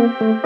Música